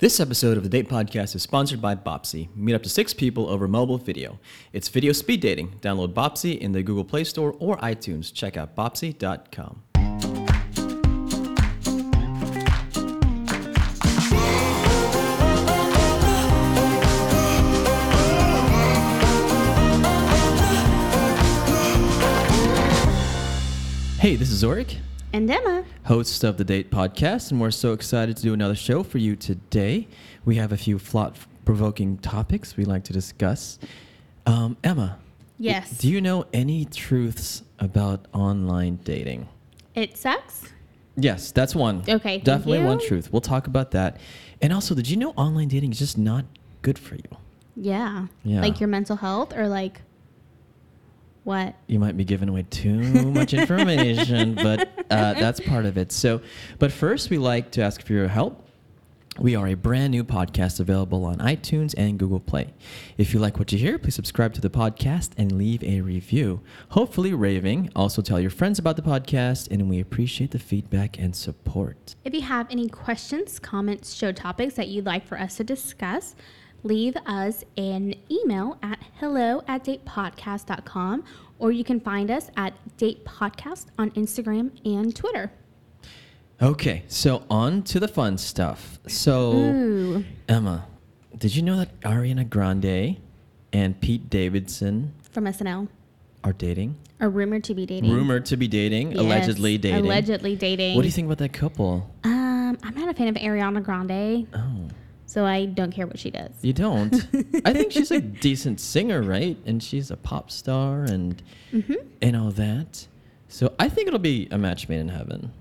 This episode of the Date Podcast is sponsored by Bopsy. Meet up to six people over mobile video. It's video speed dating. Download Bopsy in the Google Play Store or iTunes. Check out bopsy.com. Hey, this is Zorric, And Emma. hosts of the Date Podcast, and we're so excited to do another show for you today. We have a few thought provoking topics we'd like to discuss. Um, Emma, Yes. do you know any truths about online dating? it sucks. Yes, that's one. Okay, Definitely one truth. We'll talk about that. And also, did you know online dating is just not good for you? Yeah. Yeah. Like your mental health or like what? you might be giving away too much information, but uh, that's part of it. So, but first, we like to ask for your help. We are a brand new podcast available on iTunes and Google Play. If you like what you hear, please subscribe to the podcast and leave a review. Hopefully, raving. Also, tell your friends about the podcast, and we appreciate the feedback and support. If you have any questions, comments, show topics that you'd like for us to discuss, leave us an email at hello at datepodcast.com or you can find us at Date Podcast on Instagram and Twitter. Okay, so on to the fun stuff. So, Ooh. Emma, did you know that Ariana Grande and Pete Davidson From SNL. are dating? Are rumored to be dating. Rumored to be dating, Yes, allegedly dating. Allegedly dating. What do you think about that couple? Um, I'm not a fan of Ariana Grande, Oh, so I don't care what she does. you don't? I think she's a decent singer, right? And she's a pop star and Mm-hmm. and all that. So I think it'll be a match made in heaven.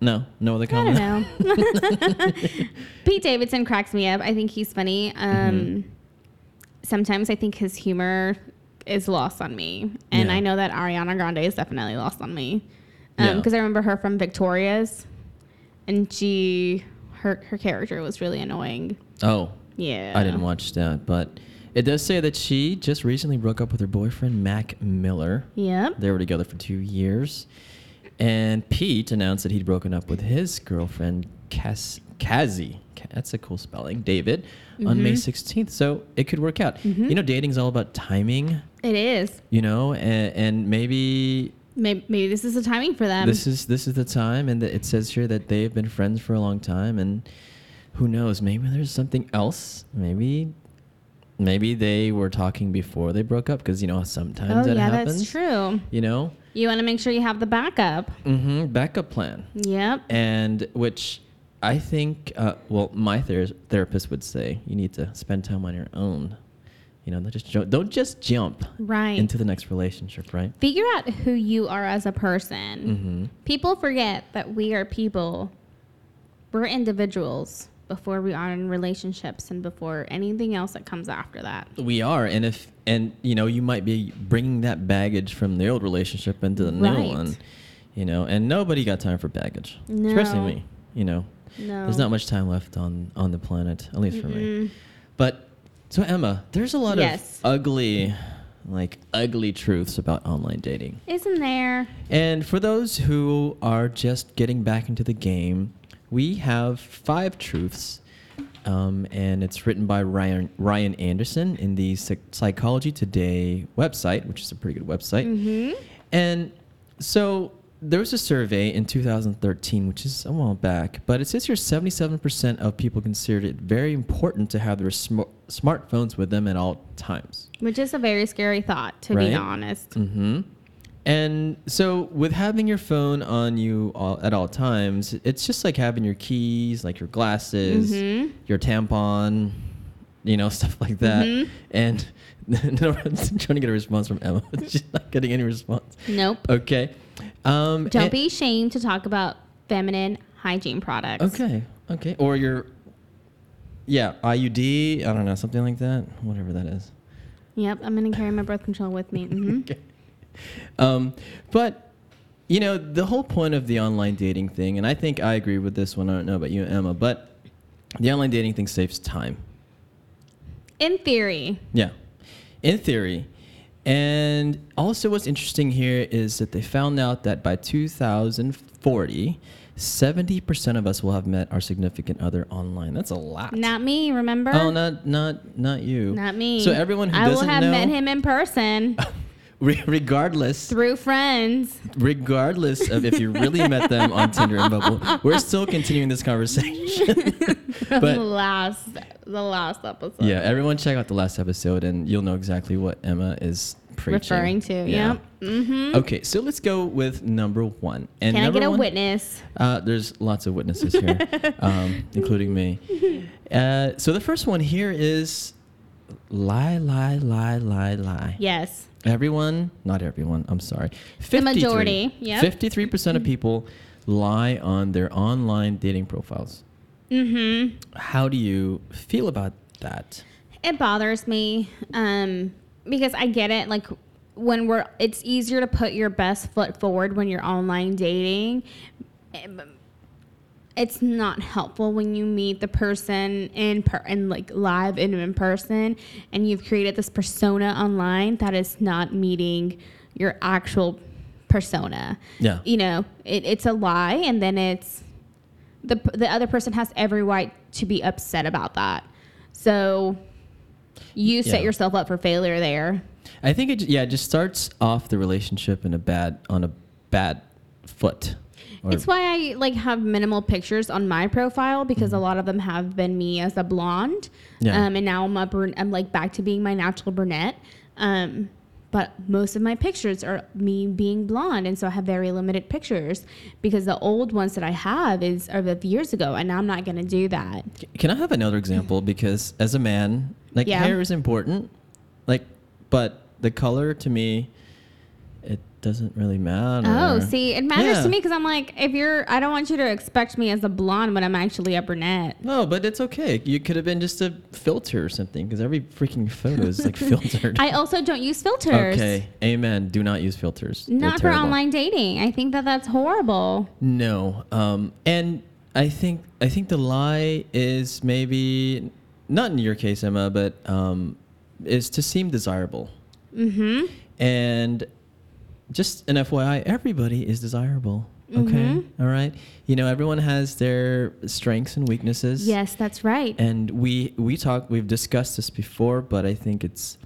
No, no other comment. I don't know. Pete Davidson cracks me up. I think he's funny. Um, Mm-hmm. Sometimes I think his humor is lost on me, and Yeah. I know that Ariana Grande is definitely lost on me. Yeah. Because I remember her from Victorious, and she her her character was really annoying. Oh, Yeah, I didn't watch that, but it does say that she just recently broke up with her boyfriend Mac Miller. Yep. They were together for two years. And Pete announced that he'd broken up with his girlfriend, Cass- Cazzie. That's a cool spelling. David, on May mm-hmm. 16th. So it could work out. Mm-hmm. You know, dating's all about timing, It is. you know, and, and maybe Maybe, maybe this is the timing for them. this is this is the time. And that it says here that they've been friends for a long time. And who knows? Maybe there's something else. Maybe. Maybe they were talking before they broke up because you know sometimes oh that yeah, happens. that's true. You know, You want to make sure you have the backup. Mm-hmm. backup plan. Yep. and which I think, uh, well, my ther- therapist would say you need to spend time on your own. You know, don't just ju- don't just jump Right. into the next relationship, right? Figure out who you are as a person. Mm-hmm. People forget that we are people. We're individuals before we are in relationships and before anything else that comes after that. We are, and if and you know, you might be bringing that baggage from the old relationship into the new Right. one. You know, and nobody got time for baggage, especially me. You know, No. there's not much time left on on the planet, at least for me. But so Emma, there's a lot Yes. of ugly, like ugly truths about online dating. Isn't there? And for those who are just getting back into the game, we have five truths. Um, and it's written by Ryan, Ryan Anderson in the Psych- Psychology Today website, which is a pretty good website. Mm-hmm. And so there was a survey in 2013, which is a while back, but it says here 77% of people considered it very important to have their sm- smartphones with them at all times. Which is a very scary thought, to Right? be honest. hmm And so, with having your phone on you all, at all times, it's just like having your keys, like your glasses, Mhm. your tampon, you know, stuff like that. Mhm. And no, I'm trying to get a response from Emma. She's not getting any response. Nope. Okay. Um, Don't and- be ashamed to talk about feminine hygiene products. Okay. Okay. Or your, yeah, IUD. I don't know, something like that. Whatever that is. Yep, I'm going to carry my birth control with me. hmm Okay. Um, but you know, the whole point of the online dating thing, and I think I agree with this one. I don't know about you, Emma, but the online dating thing saves time. In theory. Yeah, in theory. And also, what's interesting here is that they found out that by 2040, 70% of us will have met our significant other online. That's a lot. Not me, remember? Oh, not not not you. Not me. So everyone who I will doesn't have know, met him in person regardless, through friends. regardless of if you really met them on Tinder and Bumble we're still continuing this conversation. But- the last, the last episode. yeah, everyone check out the last episode and you'll know exactly what Emma is preaching. referring to. Yeah. Yep. Mm-hmm. Okay, so let's go with number one. And Can I get a one- witness? Uh, there's lots of witnesses here, um, including me. Uh, so the first one here is lie, lie, lie, lie, lie. Yes. Everyone, not everyone, I'm sorry. 53, majority, yep. 53% of people lie on their online dating profiles. Mm-hmm. How do you feel about that? It bothers me um, because I get it. Like when we're, it's easier to put your best foot forward when you're online dating. It's not helpful when you meet the person in per and like live and in person, and you've created this persona online that is not meeting your actual persona. Yeah. You know, it, it's a lie, and then it's the the other person has every right to be upset about that. So you set Yeah. yourself up for failure there. I think it, yeah, it just starts off the relationship in a bad, on a bad foot. Or- it's why I like have minimal pictures on my profile because a lot of them have been me as a blonde, Mm-hmm. Yeah. um, and now I'm a brun- I'm like back to being my natural brunette. Um, but most of my pictures are me being blonde, and so I have very limited pictures because the old ones that I have is are of years ago, and I'm not gonna do that. Can I have another example? Because as a man, like Yeah. hair is important, like, but the color to me, it doesn't really matter. Oh, see, it matters Yeah. to me because I'm like, if you're, I don't want you to expect me as a blonde when I'm actually a brunette. No, but it's okay. You could have been just a filter or something, because every freaking photo is like filtered. I also don't use filters. Okay, amen. Do not use filters. Not for online dating. I think that that's horrible. No, um, and I think I think the lie is maybe not in your case, Emma, but um, is to seem desirable. Mm-hmm. And just an FYI, everybody is desirable. Okay, Mhm. all right. You know, everyone has their strengths and weaknesses. Yes, that's right. And we we talked, we've discussed this before, but I think it's,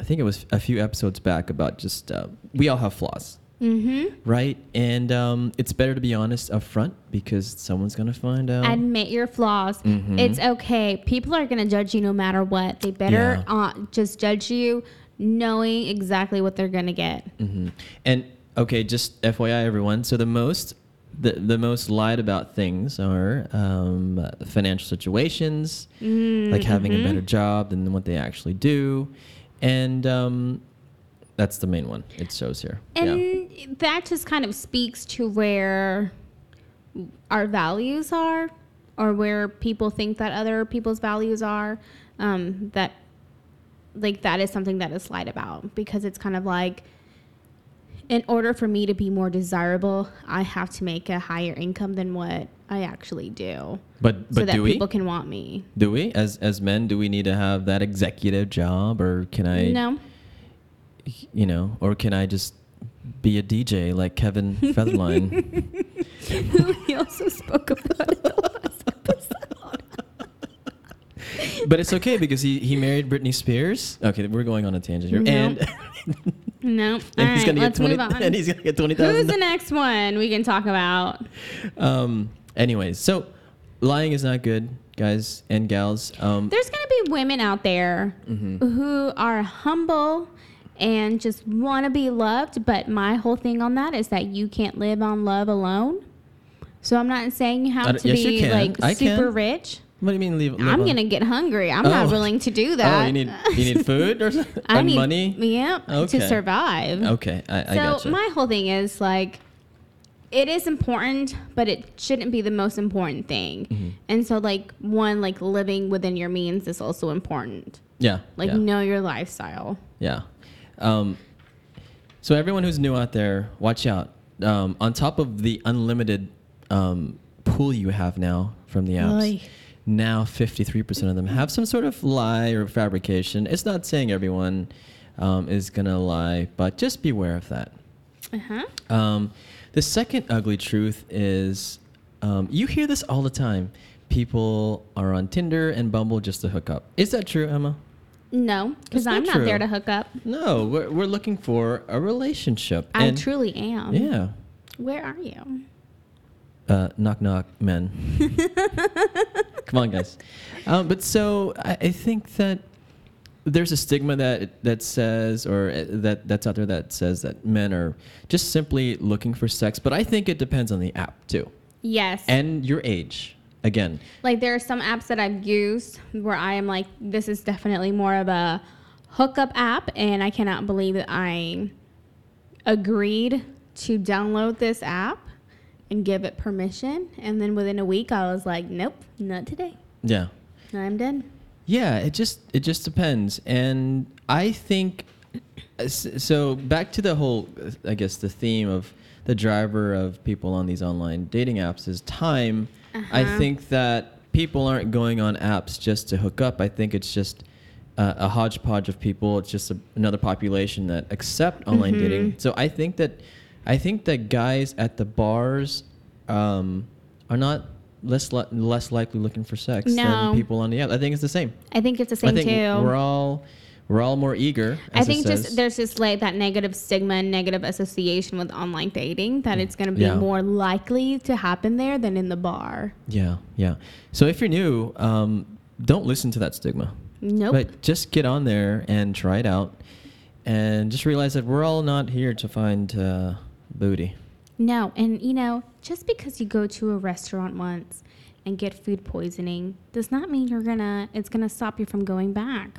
I think it was a few episodes back about just uh, we all have flaws, Mm-hmm. right? And um, it's better to be honest up front because someone's gonna find out. Admit your flaws. Mhm. It's okay. People are gonna judge you no matter what. They better Yeah. uh, just judge you, knowing exactly what they're gonna get. hmm And okay, just FYI, everyone. So the most, the the most lied about things are um, financial situations, like having a Mhm. better job than what they actually do, and um, that's the main one. It shows here. And yeah. that just kind of speaks to where our values are, or where people think that other people's values are. Um, that, like, that is something that is lied about because it's kind of like, in order for me to be more desirable, I have to make a higher income than what I actually do, But so but that do we? people can want me. Do we as as men? Do we need to have that executive job, or can I? no, You know, or can I just be a DJ like Kevin Federline? Who he also spoke about it the last episode. But it's okay because he he married Britney Spears. Okay, we're going on a tangent here, No. and, No, all and he's right, gonna get let's twenty, move on. and he's gonna get twenty Who's the next one we can talk about? Um. Anyways, so lying is not good, guys and gals. Um. There's going to be women out there mhm. who are humble and just want to be loved, but my whole thing on that is that you can't live on love alone. So I'm not saying you I have d- to yes, you be can. like I super can. rich. What do you mean leave? live I'm on- going to get hungry. I'm not Oh. willing to do that. Oh, you need you need food or something? I and need money. Yep, Okay. to survive. Okay, I, I so gotcha. my whole thing is like it is important but it shouldn't be the most important thing Mm-hmm. and so like one like living within your means is also important yeah. like yeah. know your lifestyle Yeah. Um, so everyone who's new out there, watch out. Um, on top of the unlimited um, pool you have now from the apps, Oy. Now 53% of them have some sort of lie or fabrication. It's not saying everyone um, is going to lie, but just beware of that. uh-huh Um, the second ugly truth is um, you hear this all the time. People are on Tinder and Bumble just to hook up. Is that true, Emma? No, because I'm not not there to hook up. No, we're, we're looking for a relationship. I And- truly am. Yeah. Where are you? Uh, knock knock, men. Come on, guys. Um, but so I, I think that there's a stigma that that says, or uh, that that's out there that says that men are just simply looking for sex. But I think it depends on the app too, Yes. and your age. Again, like there are some apps that I've used where I am like, this is definitely more of a hookup app, and I cannot believe that I agreed to download this app and give it permission. And then within a week, I was like, nope, not today. yeah. I'm done. Yeah, it just it just depends, and I think so. Back to the whole, uh, I guess, the theme of the driver of people on these online dating apps is time. I Uh-huh. think that people aren't going on apps just to hook up. I think it's just uh, a hodgepodge of people. It's just a, another population that accept online Mm-hmm. dating. So I think that I think that guys at the bars um, are not less li- less likely looking for sex No. than people on the app. I think it's the same. I think it's the same I think too. we're all we're all more eager. I think just there's just like that negative stigma and negative association with online dating that it's going to be Yeah. more likely to happen there than in the bar. yeah, yeah. So if you're new, um, don't listen to that stigma. Nope. But just get on there and try it out, and just realize that we're all not here to find uh, booty. No, and you know, just because you go to a restaurant once and get food poisoning does not mean you're gonna it's gonna stop you from going back.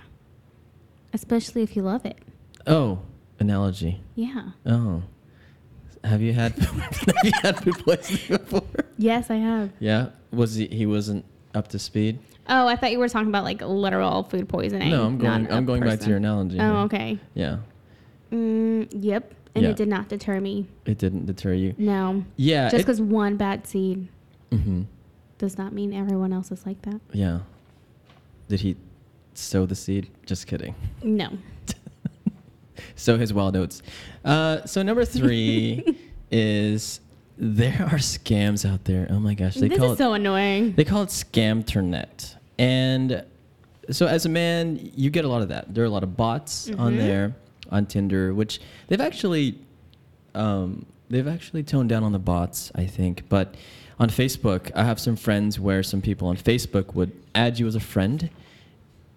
Especially if you love it. Oh, analogy. Yeah. Oh, have you had have you had food poisoning before? Yes, I have. Yeah. Was he? He wasn't up to speed. Oh, I thought you were talking about like literal food poisoning. No, I'm going. I'm going back to your analogy. Oh, here. okay. Yeah. Mm, yep. And Yeah. it did not deter me. It didn't deter you. No. Yeah. Just because one bad seed Mhm. does not mean everyone else is like that. Yeah. Did he sow the seed? Just kidding. No. sow his wild oats. Uh, so number three is there are scams out there. Oh my gosh, they this call is it so annoying. they call it scamternet. And so as a man, you get a lot of that. There are a lot of bots on Mhm. there on Tinder, which they've actually um, they've actually toned down on the bots, I think. But on Facebook, I have some friends where some people on Facebook would add you as a friend,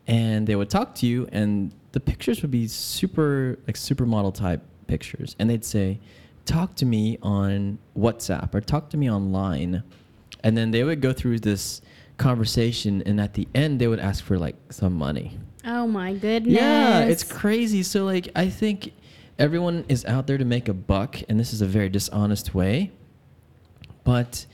and they would talk to you, and the pictures would be super like supermodel type pictures, and they'd say, "Talk to me on WhatsApp or talk to me online," and then they would go through this conversation, and at the end, they would ask for like some money. Oh my goodness. Yeah, it's crazy. So like I think everyone is out there to make a buck and this is a very dishonest way. But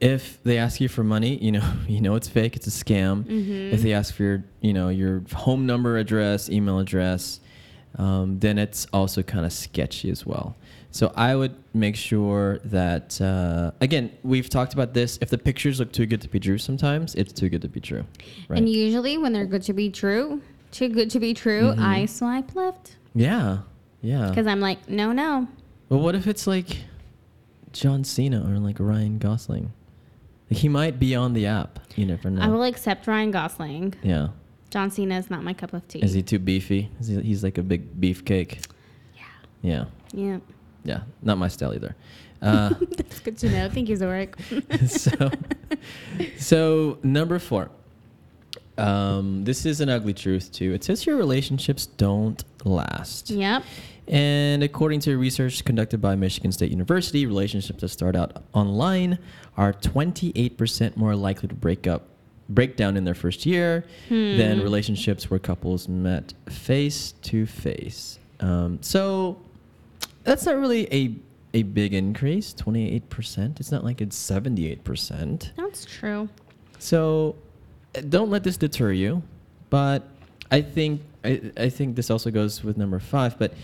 if they ask you for money, you know, you know it's fake, it's a scam. Mhm. If they ask for your, you know, your home number, address, email address, um, then it's also kind of sketchy as well. So I would make sure that uh, again, we've talked about this. If the pictures look too good to be true, sometimes it's too good to be true. Right? And usually, when they're good to be true, too good to be true, Mhm. I swipe left yeah, yeah. because I'm like, no, no. Well, what if it's like John Cena or like Ryan Gosling? Like he might be on the app. You never know. I will accept Ryan Gosling. yeah. John Cena is not my cup of tea. Is he too beefy? Is he, he's like a big beefcake. Yeah. Yeah. Yeah. Yeah. Not my style either. Uh, That's good to know. Thank you, Zorric. so, so number four. Um, this is an ugly truth too. It says your relationships don't last. yep. And according to research conducted by Michigan State University, relationships that start out online are 28% more likely to break up, break down in their first year than Hmm. relationships where couples met face to face. Um, so that's not really a a big increase, 28%. It's not like it's 78%. That's true. So uh, don't let this deter you. But I think I, I think this also goes with number five. But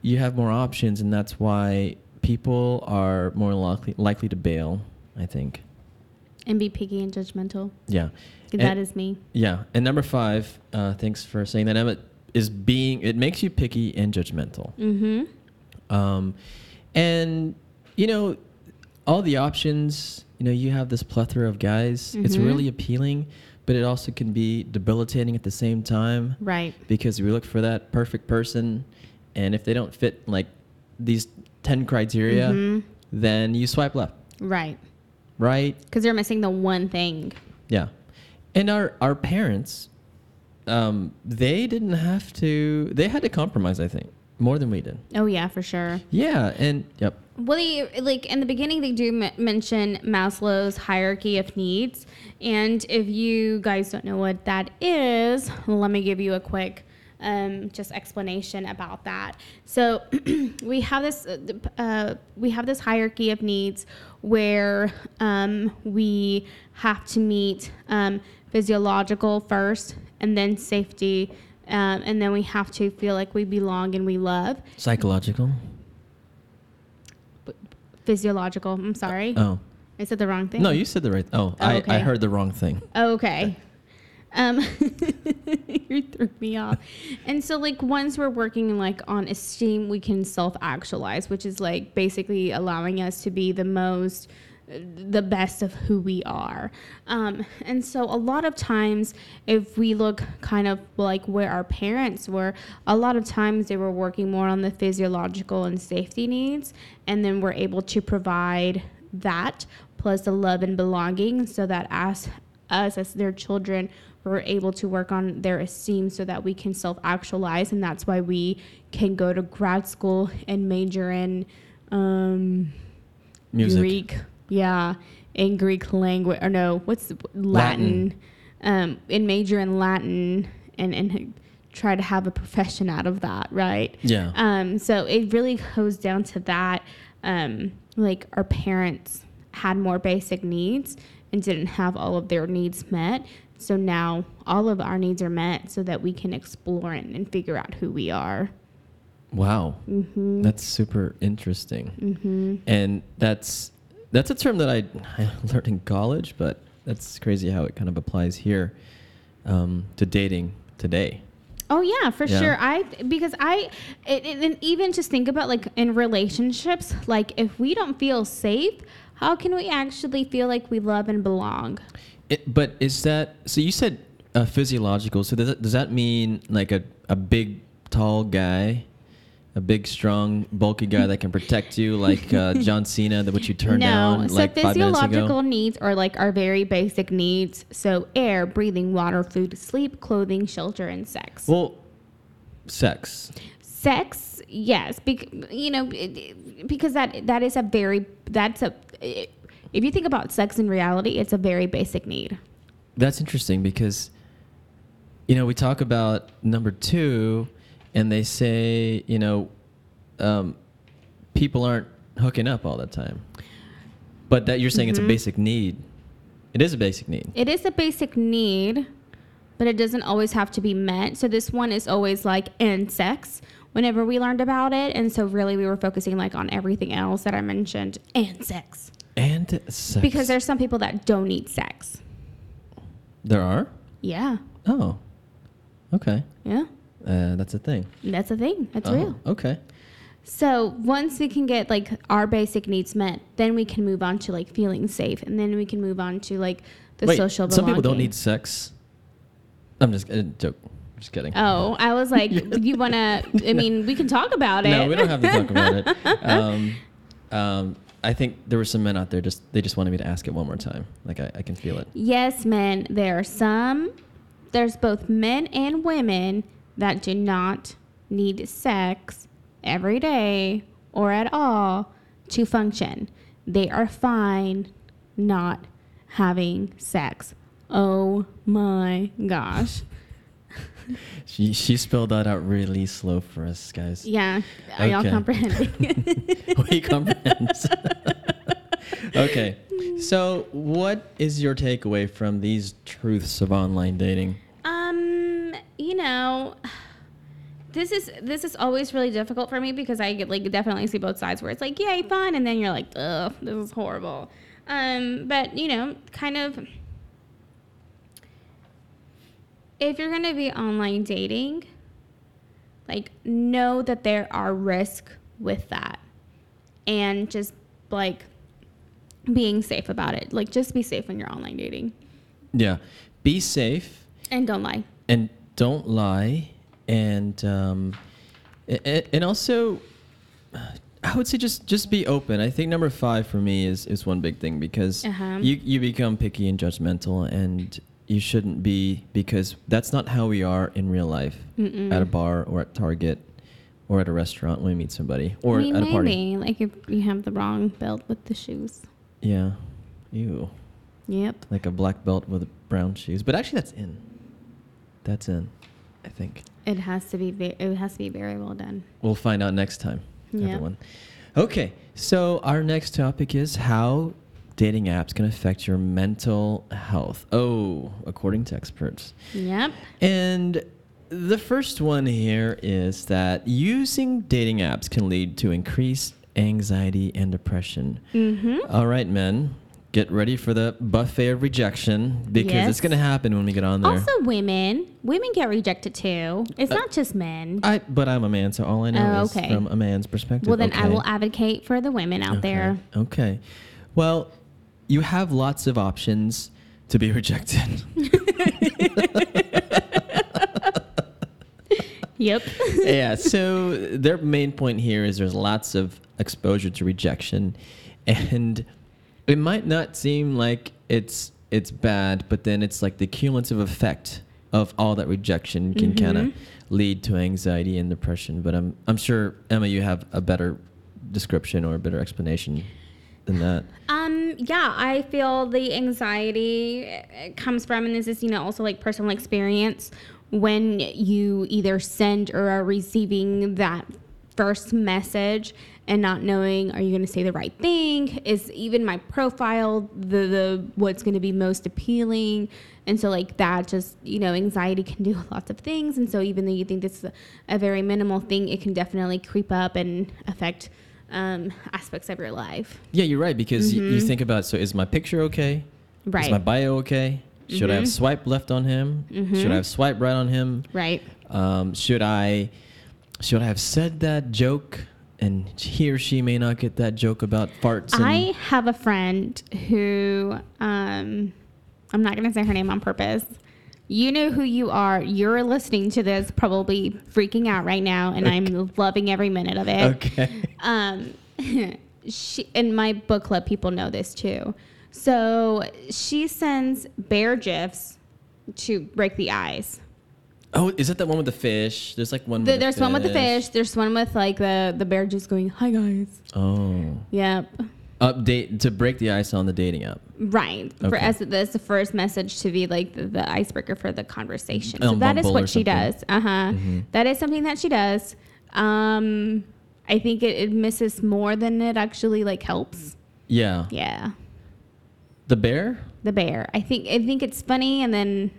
you have more options, and that's why people are more likely likely to bail. I think. And be picky and judgmental. Yeah. And- that is me. Yeah. And number five. Uh, thanks for saying that, Emma. Is being it makes you picky and judgmental. Mm-hmm. Um, and you know, all the options. You know, you have this plethora of guys. It's Mhm. really appealing, but it also can be debilitating at the same time Right. because we look for that perfect person, and if they don't fit like these ten criteria, Mhm. then you swipe left, Right. right? Because they're missing the one thing. Yeah, and our our parents, um, they didn't have to. They had to compromise. I think more than we did. Oh yeah, for sure. Yeah, and yep. Well, they, like in the beginning, they do m- mention Maslow's hierarchy of needs, and if you guys don't know what that is, let me give you a quick um, just explanation about that. So we have this uh, uh, we have this hierarchy of needs where um, we have to meet um, physiological first, and then safety. Um, and then we have to feel like we belong and we love Psychological. physiological. I'm sorry. Oh I said the wrong thing. no, you said the right. Oh, Oh, I, I heard the wrong thing. Okay. Um, you threw me off. And so, like, once we're working like on esteem, we can self-actualize, which is like basically allowing us to be the most, the best of who we are. Um, and so, a lot of times, if we look kind of like where our parents were, a lot of times they were working more on the physiological and safety needs, and then we're able to provide that plus the love and belonging so that as us as their children we're able to work on their esteem so that we can self-actualize and that's why we can go to grad school and major in um, Music. greek yeah in greek language or no what's the, latin, Um, and major in latin and and try to have a profession out of that right Yeah. um, so it really goes down to that. Um, like our parents had more basic needs and didn't have all of their needs met. So now all of our needs are met so that we can explore and, and figure out who we are. Wow. Mm-hmm. That's super interesting. Mm-hmm. And that's that's a term that I, I learned in college, but that's crazy how it kind of applies here um, to dating today. Oh yeah, for Yeah. sure. I because I it, it- and even just think about like in relationships, like if we don't feel safe, how can we actually feel like we love and belong? It, but is that so? You said uh, physiological. So does that, does that mean like a, a big, tall guy, a big, strong, bulky guy that can protect you, like uh, John Cena, that which you turned no, down so like physiological needs are like our very basic needs. So air, breathing, water, food, sleep, clothing, shelter, and sex. Well, sex. sex, yes, bec- you know, it- it- because that that is a very that's a if you think about sex in reality, it's a very basic need. That's interesting because, you know, we talk about number two, and they say, you know, um, people aren't hooking up all the time. But that you're saying it's a Mhm. basic need. It is a basic need. It is a basic need, but it doesn't always have to be met. So this one is always like and sex whenever we learned about it, and so really we were focusing like on everything else that I mentioned and sex. And sex. Because there's some people that don't need sex. there are. Yeah. Oh, okay. Yeah. Uh, that's a thing. That's a thing. That's Oh, real. Okay. So once we can get like our basic needs met, then we can move on to like feeling safe, and then we can move on to like the Wait, social. some people don't need sex. I'm just uh, joke. Just kidding. Oh, I was like, you want to? I mean, we can talk about it. No, we don't have to talk about it. Um, um, I think there were some men out there just they just wanted me to ask it one more time. Like I, I can feel it. Yes, men. There are some. There's both men and women that do not need sex every day or at all to function. They are fine not having sex. Oh my gosh. She she spelled that out really slow for us guys. Yeah. Are y'all comprehending? we comprehend. okay, so what is your takeaway from these truths of online dating? You know, this is this is always really difficult for me because I get like definitely see both sides where it's like yay fun and then you're like ugh this is horrible. Um, but you know, kind of if you're gonna be online dating, like know that there are risks with that, and just like being safe about it. Like just be safe when you're online dating. Yeah. Be safe And don't lie. and don't lie. And um, and also, I would say just just be open. I think number five for me is is one big thing because Uh-huh. you you become picky and judgmental, and you shouldn't be because that's not how we are in real life Mm-mm. at a bar or at Target or at a restaurant when we meet somebody or I mean, at a maybe party. like if you have the wrong belt with the shoes. Yeah. Ew. Yep. Like a black belt with brown shoes. But actually, that's in. That's in, I think. It has to be. It has to be very well done. We'll find out next time, Yeah. everyone. Okay, so our next topic is how dating apps can affect your mental health. Oh, according to experts. Yep. And the first one here is that using dating apps can lead to increased anxiety and depression. Mm-hmm. All right, men, get ready for the buffet of rejection because Yes. it's going to happen when we get on there. Also, women. Women get rejected too. It's Uh, not just men. I, but I'm a man, so all I know Oh, is okay. from a man's perspective. well, then I will advocate for the women out there. Okay. Well, you have lots of options to be rejected. Yep. yeah. So their main point here is there's lots of exposure to rejection, and it might not seem like it's it's bad, but then it's like the cumulative effect of all that rejection can kind of lead to anxiety and depression. But I'm I'm sure Emma, you have a better description or a better explanation than that. Um, yeah, I feel the anxiety uh, comes from, and this is, you know, also like personal experience when you either send or are receiving that first message and not knowing are you going to say the right thing is even my profile the the what's going to be most appealing and so like that just you know anxiety can do lots of things and so even though you think this is a, a very minimal thing it can definitely creep up and affect um, aspects of your life Yeah, you're right because y- you Mhm. think about so is my picture okay? right Is my bio okay? Should I have Mhm. swipe left on him? Should Mhm. I have swipe right on him? right Um, should I should I have said that joke and he or she may not get that joke about farts? I have a friend who, um, I'm not going to say her name on purpose. You know who you are. You're listening to this, probably freaking out right now, and I'm loving every minute of it. okay. Um, she in my book club, people know this too. So she sends bear gifs to break the ice. Oh, is it that one with the fish? There's like one. The, with the there's one with the fish. There's one with like the the bear just going, "Hi guys." Oh, Yep. update to break the ice on the dating app. Right. For Okay. as that's the first message to be like the, the icebreaker for the conversation. On so that is Bumble what she something. does. Uh huh. Mhm. That is something that she does. Um, I think it, it misses more than it actually like helps. Yeah. Yeah. The bear. The bear. I think I think it's funny, and then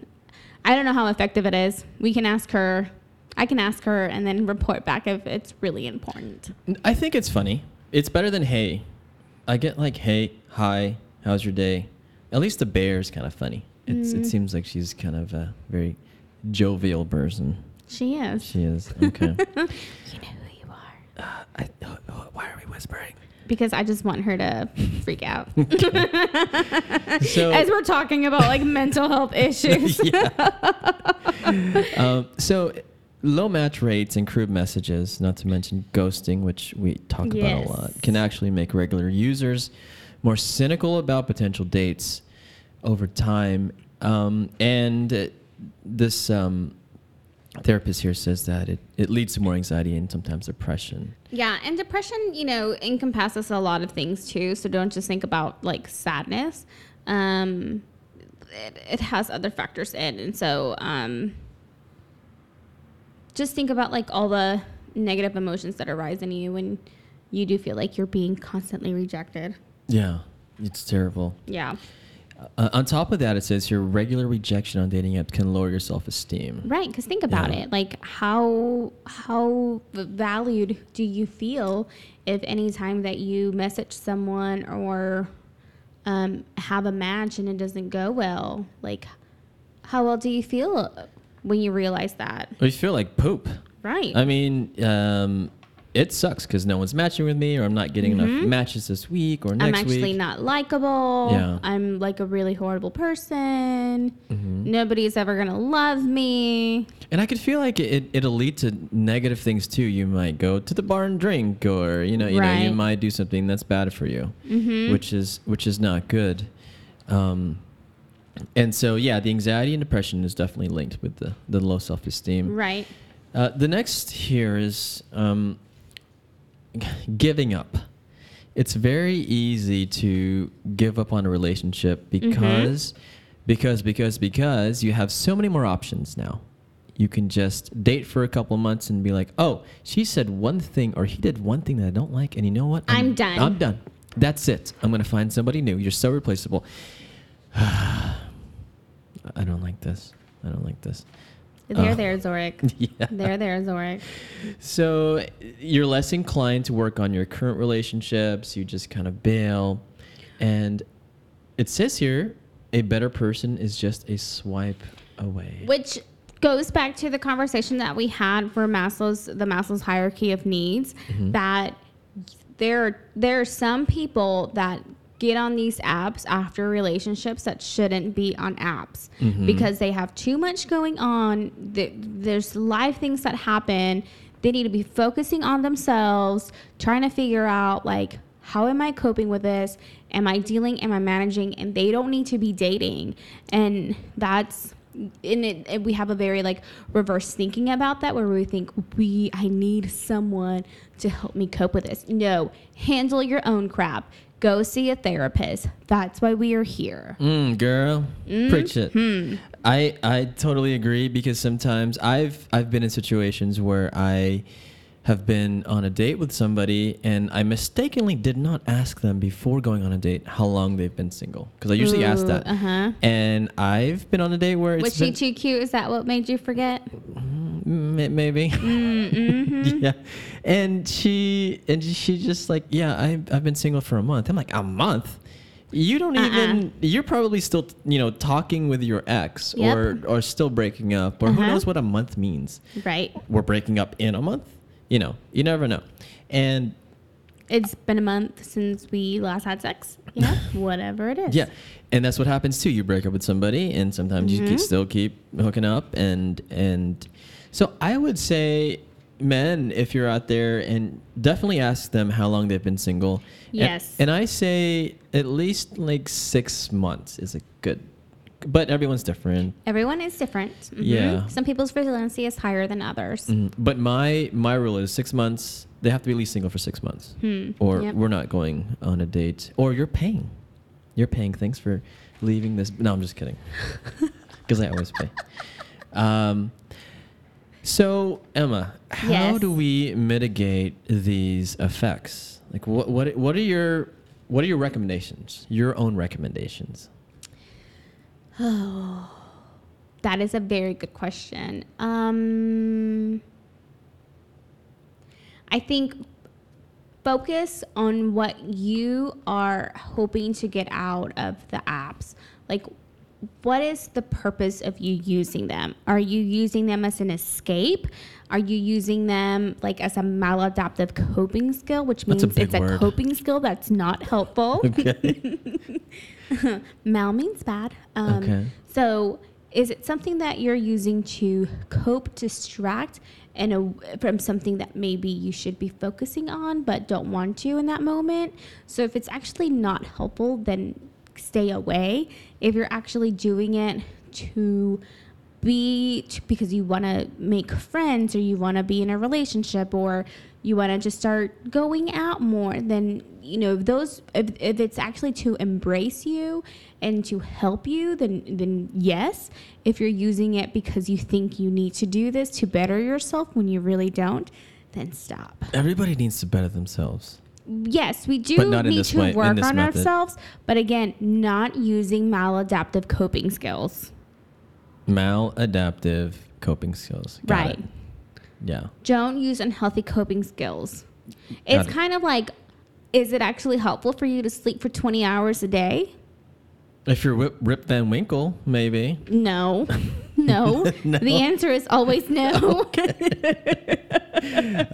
I don't know how effective it is. We can ask her. I can ask her and then report back if it's really important. I think it's funny. It's better than hey. I get like hey, hi, how's your day? At least the bear is kind of funny. It's, Mm. It seems like she's kind of a very jovial person. She is. She is. Okay. you know who you are. I, oh, oh, why are we whispering? Because I just want her to freak out. So- As we're talking about like mental health issues. um, so, low match rates and crude messages, not to mention ghosting, which we talk about Yes. a lot, can actually make regular users more cynical about potential dates over time. Um, and uh, this um, therapist here says that it, it leads to more anxiety and sometimes depression. Yeah, and depression, you know, encompasses a lot of things too. So don't just think about like sadness. Um, it, it has other factors in, and so um, just think about like all the negative emotions that arise in you when you do feel like you're being constantly rejected. Yeah, it's terrible. Yeah, Uh, on top of that, it says your regular rejection on dating apps can lower your self esteem. right. Because think about Yeah. it, like how how valued do you feel if any time that you message someone or um, have a match and it doesn't go well? Like, how well do you feel when you realize that? We feel like poop. Right. I mean, um, it sucks because no one's matching with me, or I'm not getting enough matches this week or next Mm-hmm. I'm actually week. not likable. Yeah. I'm like a really horrible person. Mm-hmm. Nobody's ever gonna love me. And I could feel like it, it'll lead to negative things too. You might go to the bar and drink, or you know, you know, you might do something that's bad for you, Mm-hmm. which is which is not good. Um, and so, yeah, the anxiety and depression is definitely linked with the the low self esteem. Right. Uh, the next here is um, giving up. It's very easy to give up on a relationship mm-hmm. because, because, because, because you have so many more options now. You can just date for a couple of months and be like, oh, she said one thing or he did one thing that I don't like, and you know what? I'm done. I'm done. That's it. I'm gonna find somebody new. You're so replaceable. I don't like this. I don't like this. There, Uh, there, Zorric. yeah. There, there, Zorric. So you're less inclined to work on your current relationships. You just kind of bail. And it says here a better person is just a swipe away. Which goes back to the conversation that we had for Maslow's the Maslow's hierarchy of needs Mm-hmm. that there there are some people that get on these apps after relationships that shouldn't be on apps Mm-hmm. because they have too much going on. There's live things that happen. They need to be focusing on themselves trying to figure out like how am i coping with this? Am i dealing am i managing? And they don't need to be dating. And that's and it, and we have a very like reverse thinking about that where we think we i need someone to help me cope with this. No handle your own crap go see a therapist that's why we are here Mm, girl, preach it. Hmm. I I totally agree because sometimes I've I've been in situations where I have been on a date with somebody and I mistakenly did not ask them before going on a date how long they've been single because I usually ask that. uh-huh. And I've been on a date where it's was she been, too cute is that what made you forget Mm, maybe. Mm-hmm. yeah. And she and she just like, yeah, I I've been single for a month. I'm like, a month? You don't Uh-uh. even you're probably still, you know, talking with your ex Yep. or or still breaking up or who Uh-huh. knows what a month means. right We're breaking up in a month? You know, you never know. And it's been a month since we last had sex yeah whatever it is Yeah, and that's what happens too. You break up with somebody, and sometimes you Mm-hmm. can still keep hooking up, and and so I would say, men, if you're out there, and definitely ask them how long they've been single. And- Yes. and, I say at least like six months is a good, but everyone's different. everyone is different Mhm. Yeah. some people's resiliency is higher than others Mhm. But my my rule is six months. They have to be at least single for six months, Hmm. or Yep. we're not going on a date, or you're paying. You're paying. Thanks for leaving this. No, I'm just kidding. Because I always pay. Um, so Emma, how Yes. do we mitigate these effects? Like, what what what are your what are your recommendations? Your own recommendations. Oh, that is a very good question. Um, I think focus on what you are hoping to get out of the apps. Like, what is the purpose of you using them? Are you using them as an escape? Are you using them like as a maladaptive coping skill, which a means big it's a word. coping skill that's not helpful? Okay. Mal means bad. Um, Okay. So, is it something that you're using to cope, distract, and a, from something that maybe you should be focusing on but don't want to in that moment? So, if it's actually not helpful, then stay away. If you're actually doing it to be to, because you want to make friends or you want to be in a relationship or you want to just start going out more then you know those if, if it's actually to embrace you and to help you then then yes if you're using it because you think you need to do this to better yourself when you really don't then stop Everybody needs to better themselves. yes we do But not in need to way- work on method. ourselves but again not using maladaptive coping skills Maladaptive coping skills. Got right it. Yeah. don't use unhealthy coping skills. It's it. kind of like, is it actually helpful for you to sleep for 20 hours a day? If you're Rip, Rip Van Winkle, maybe. No. No. No? The answer is always no.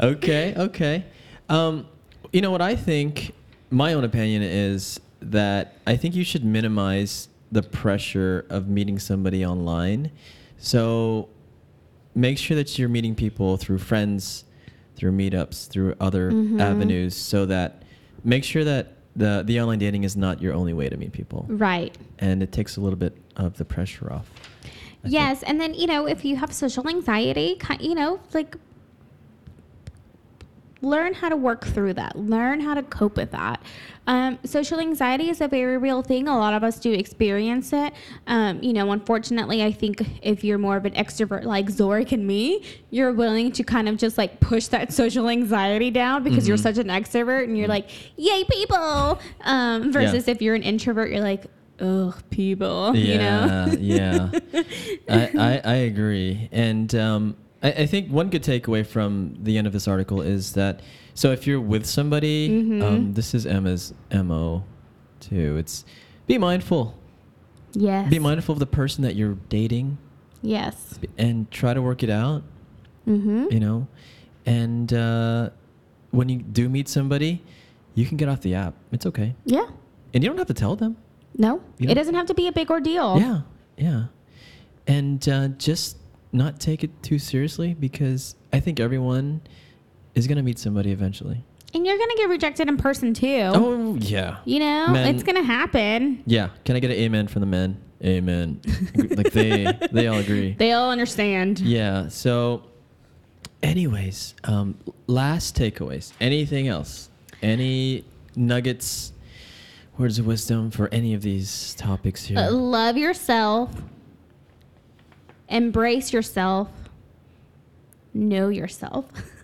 okay, okay. Um, you know what I think? My own opinion is that I think you should minimize the pressure of meeting somebody online. So make sure that you're meeting people through friends, through meetups, through other Mhm. avenues, so that make sure that the the online dating is not your only way to meet people, Right. and it takes a little bit of the pressure off. I think. Yes, and then you know if you have social anxiety, you know, like learn how to work through that. Learn how to cope with that. Um, social anxiety is a very real thing. A lot of us do experience it. Um, you know, unfortunately, I think if you're more of an extrovert like Zorric and me, you're willing to kind of just like push that social anxiety down because you're Mhm. such an extrovert and you're like, "Yay, people!" Um, versus if you're an introvert, you're like, "Ugh, people." Yeah, you know? yeah. I, I, I agree. And um, I, I think one good takeaway from the end of this article is that so if you're with somebody, Mhm. um, this is Emma's MO too. It's be mindful. Yes. Be mindful of the person that you're dating Yes. and try to work it out, Mm-hmm. you know? And uh, when you do meet somebody, you can get off the app. It's okay. Yeah. And you don't have to tell them. No, it doesn't have to be a big ordeal. Yeah, yeah. And uh, just not take it too seriously because I think everyone is to meet somebody eventually. And you're gonna get rejected in person too. Oh, yeah. You know, Men- it's gonna happen. Yeah. Can I get an amen from the men? Amen. like they they all agree. They all understand. Yeah. So anyways, um last takeaways. Anything else? Any nuggets words of wisdom for any of these topics here? Uh, love yourself. Embrace yourself. Know yourself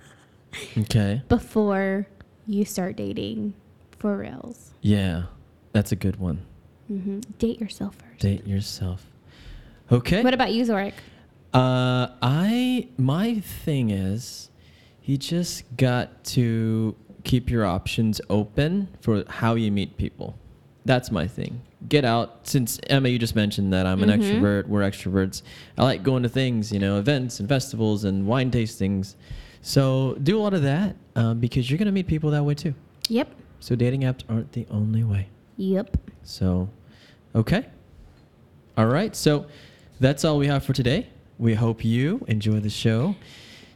okay. before you start dating for reals. Yeah. That's a good one. hmm Date yourself first. Date yourself. Okay. What about you, Zorric? Uh, I my thing is, you just got to keep your options open for how you meet people. That's my thing. Get out. Since Emma, you just mentioned that I'm an Mhm. extrovert. We're extroverts. I like going to things, you know, events and festivals and wine tastings. So do a lot of that um, because you're gonna meet people that way too. Yep. So dating apps aren't the only way. Yep. So, okay. All right. So that's all we have for today. We hope you enjoy the show.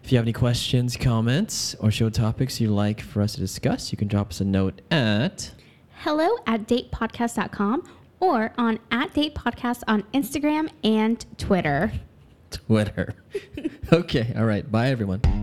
If you have any questions, comments, or show topics you'd like for us to discuss, you can drop us a note at. Hello at datepodcast.com or on at date podcast on Instagram and Twitter. Twitter. okay. All right. Bye, everyone.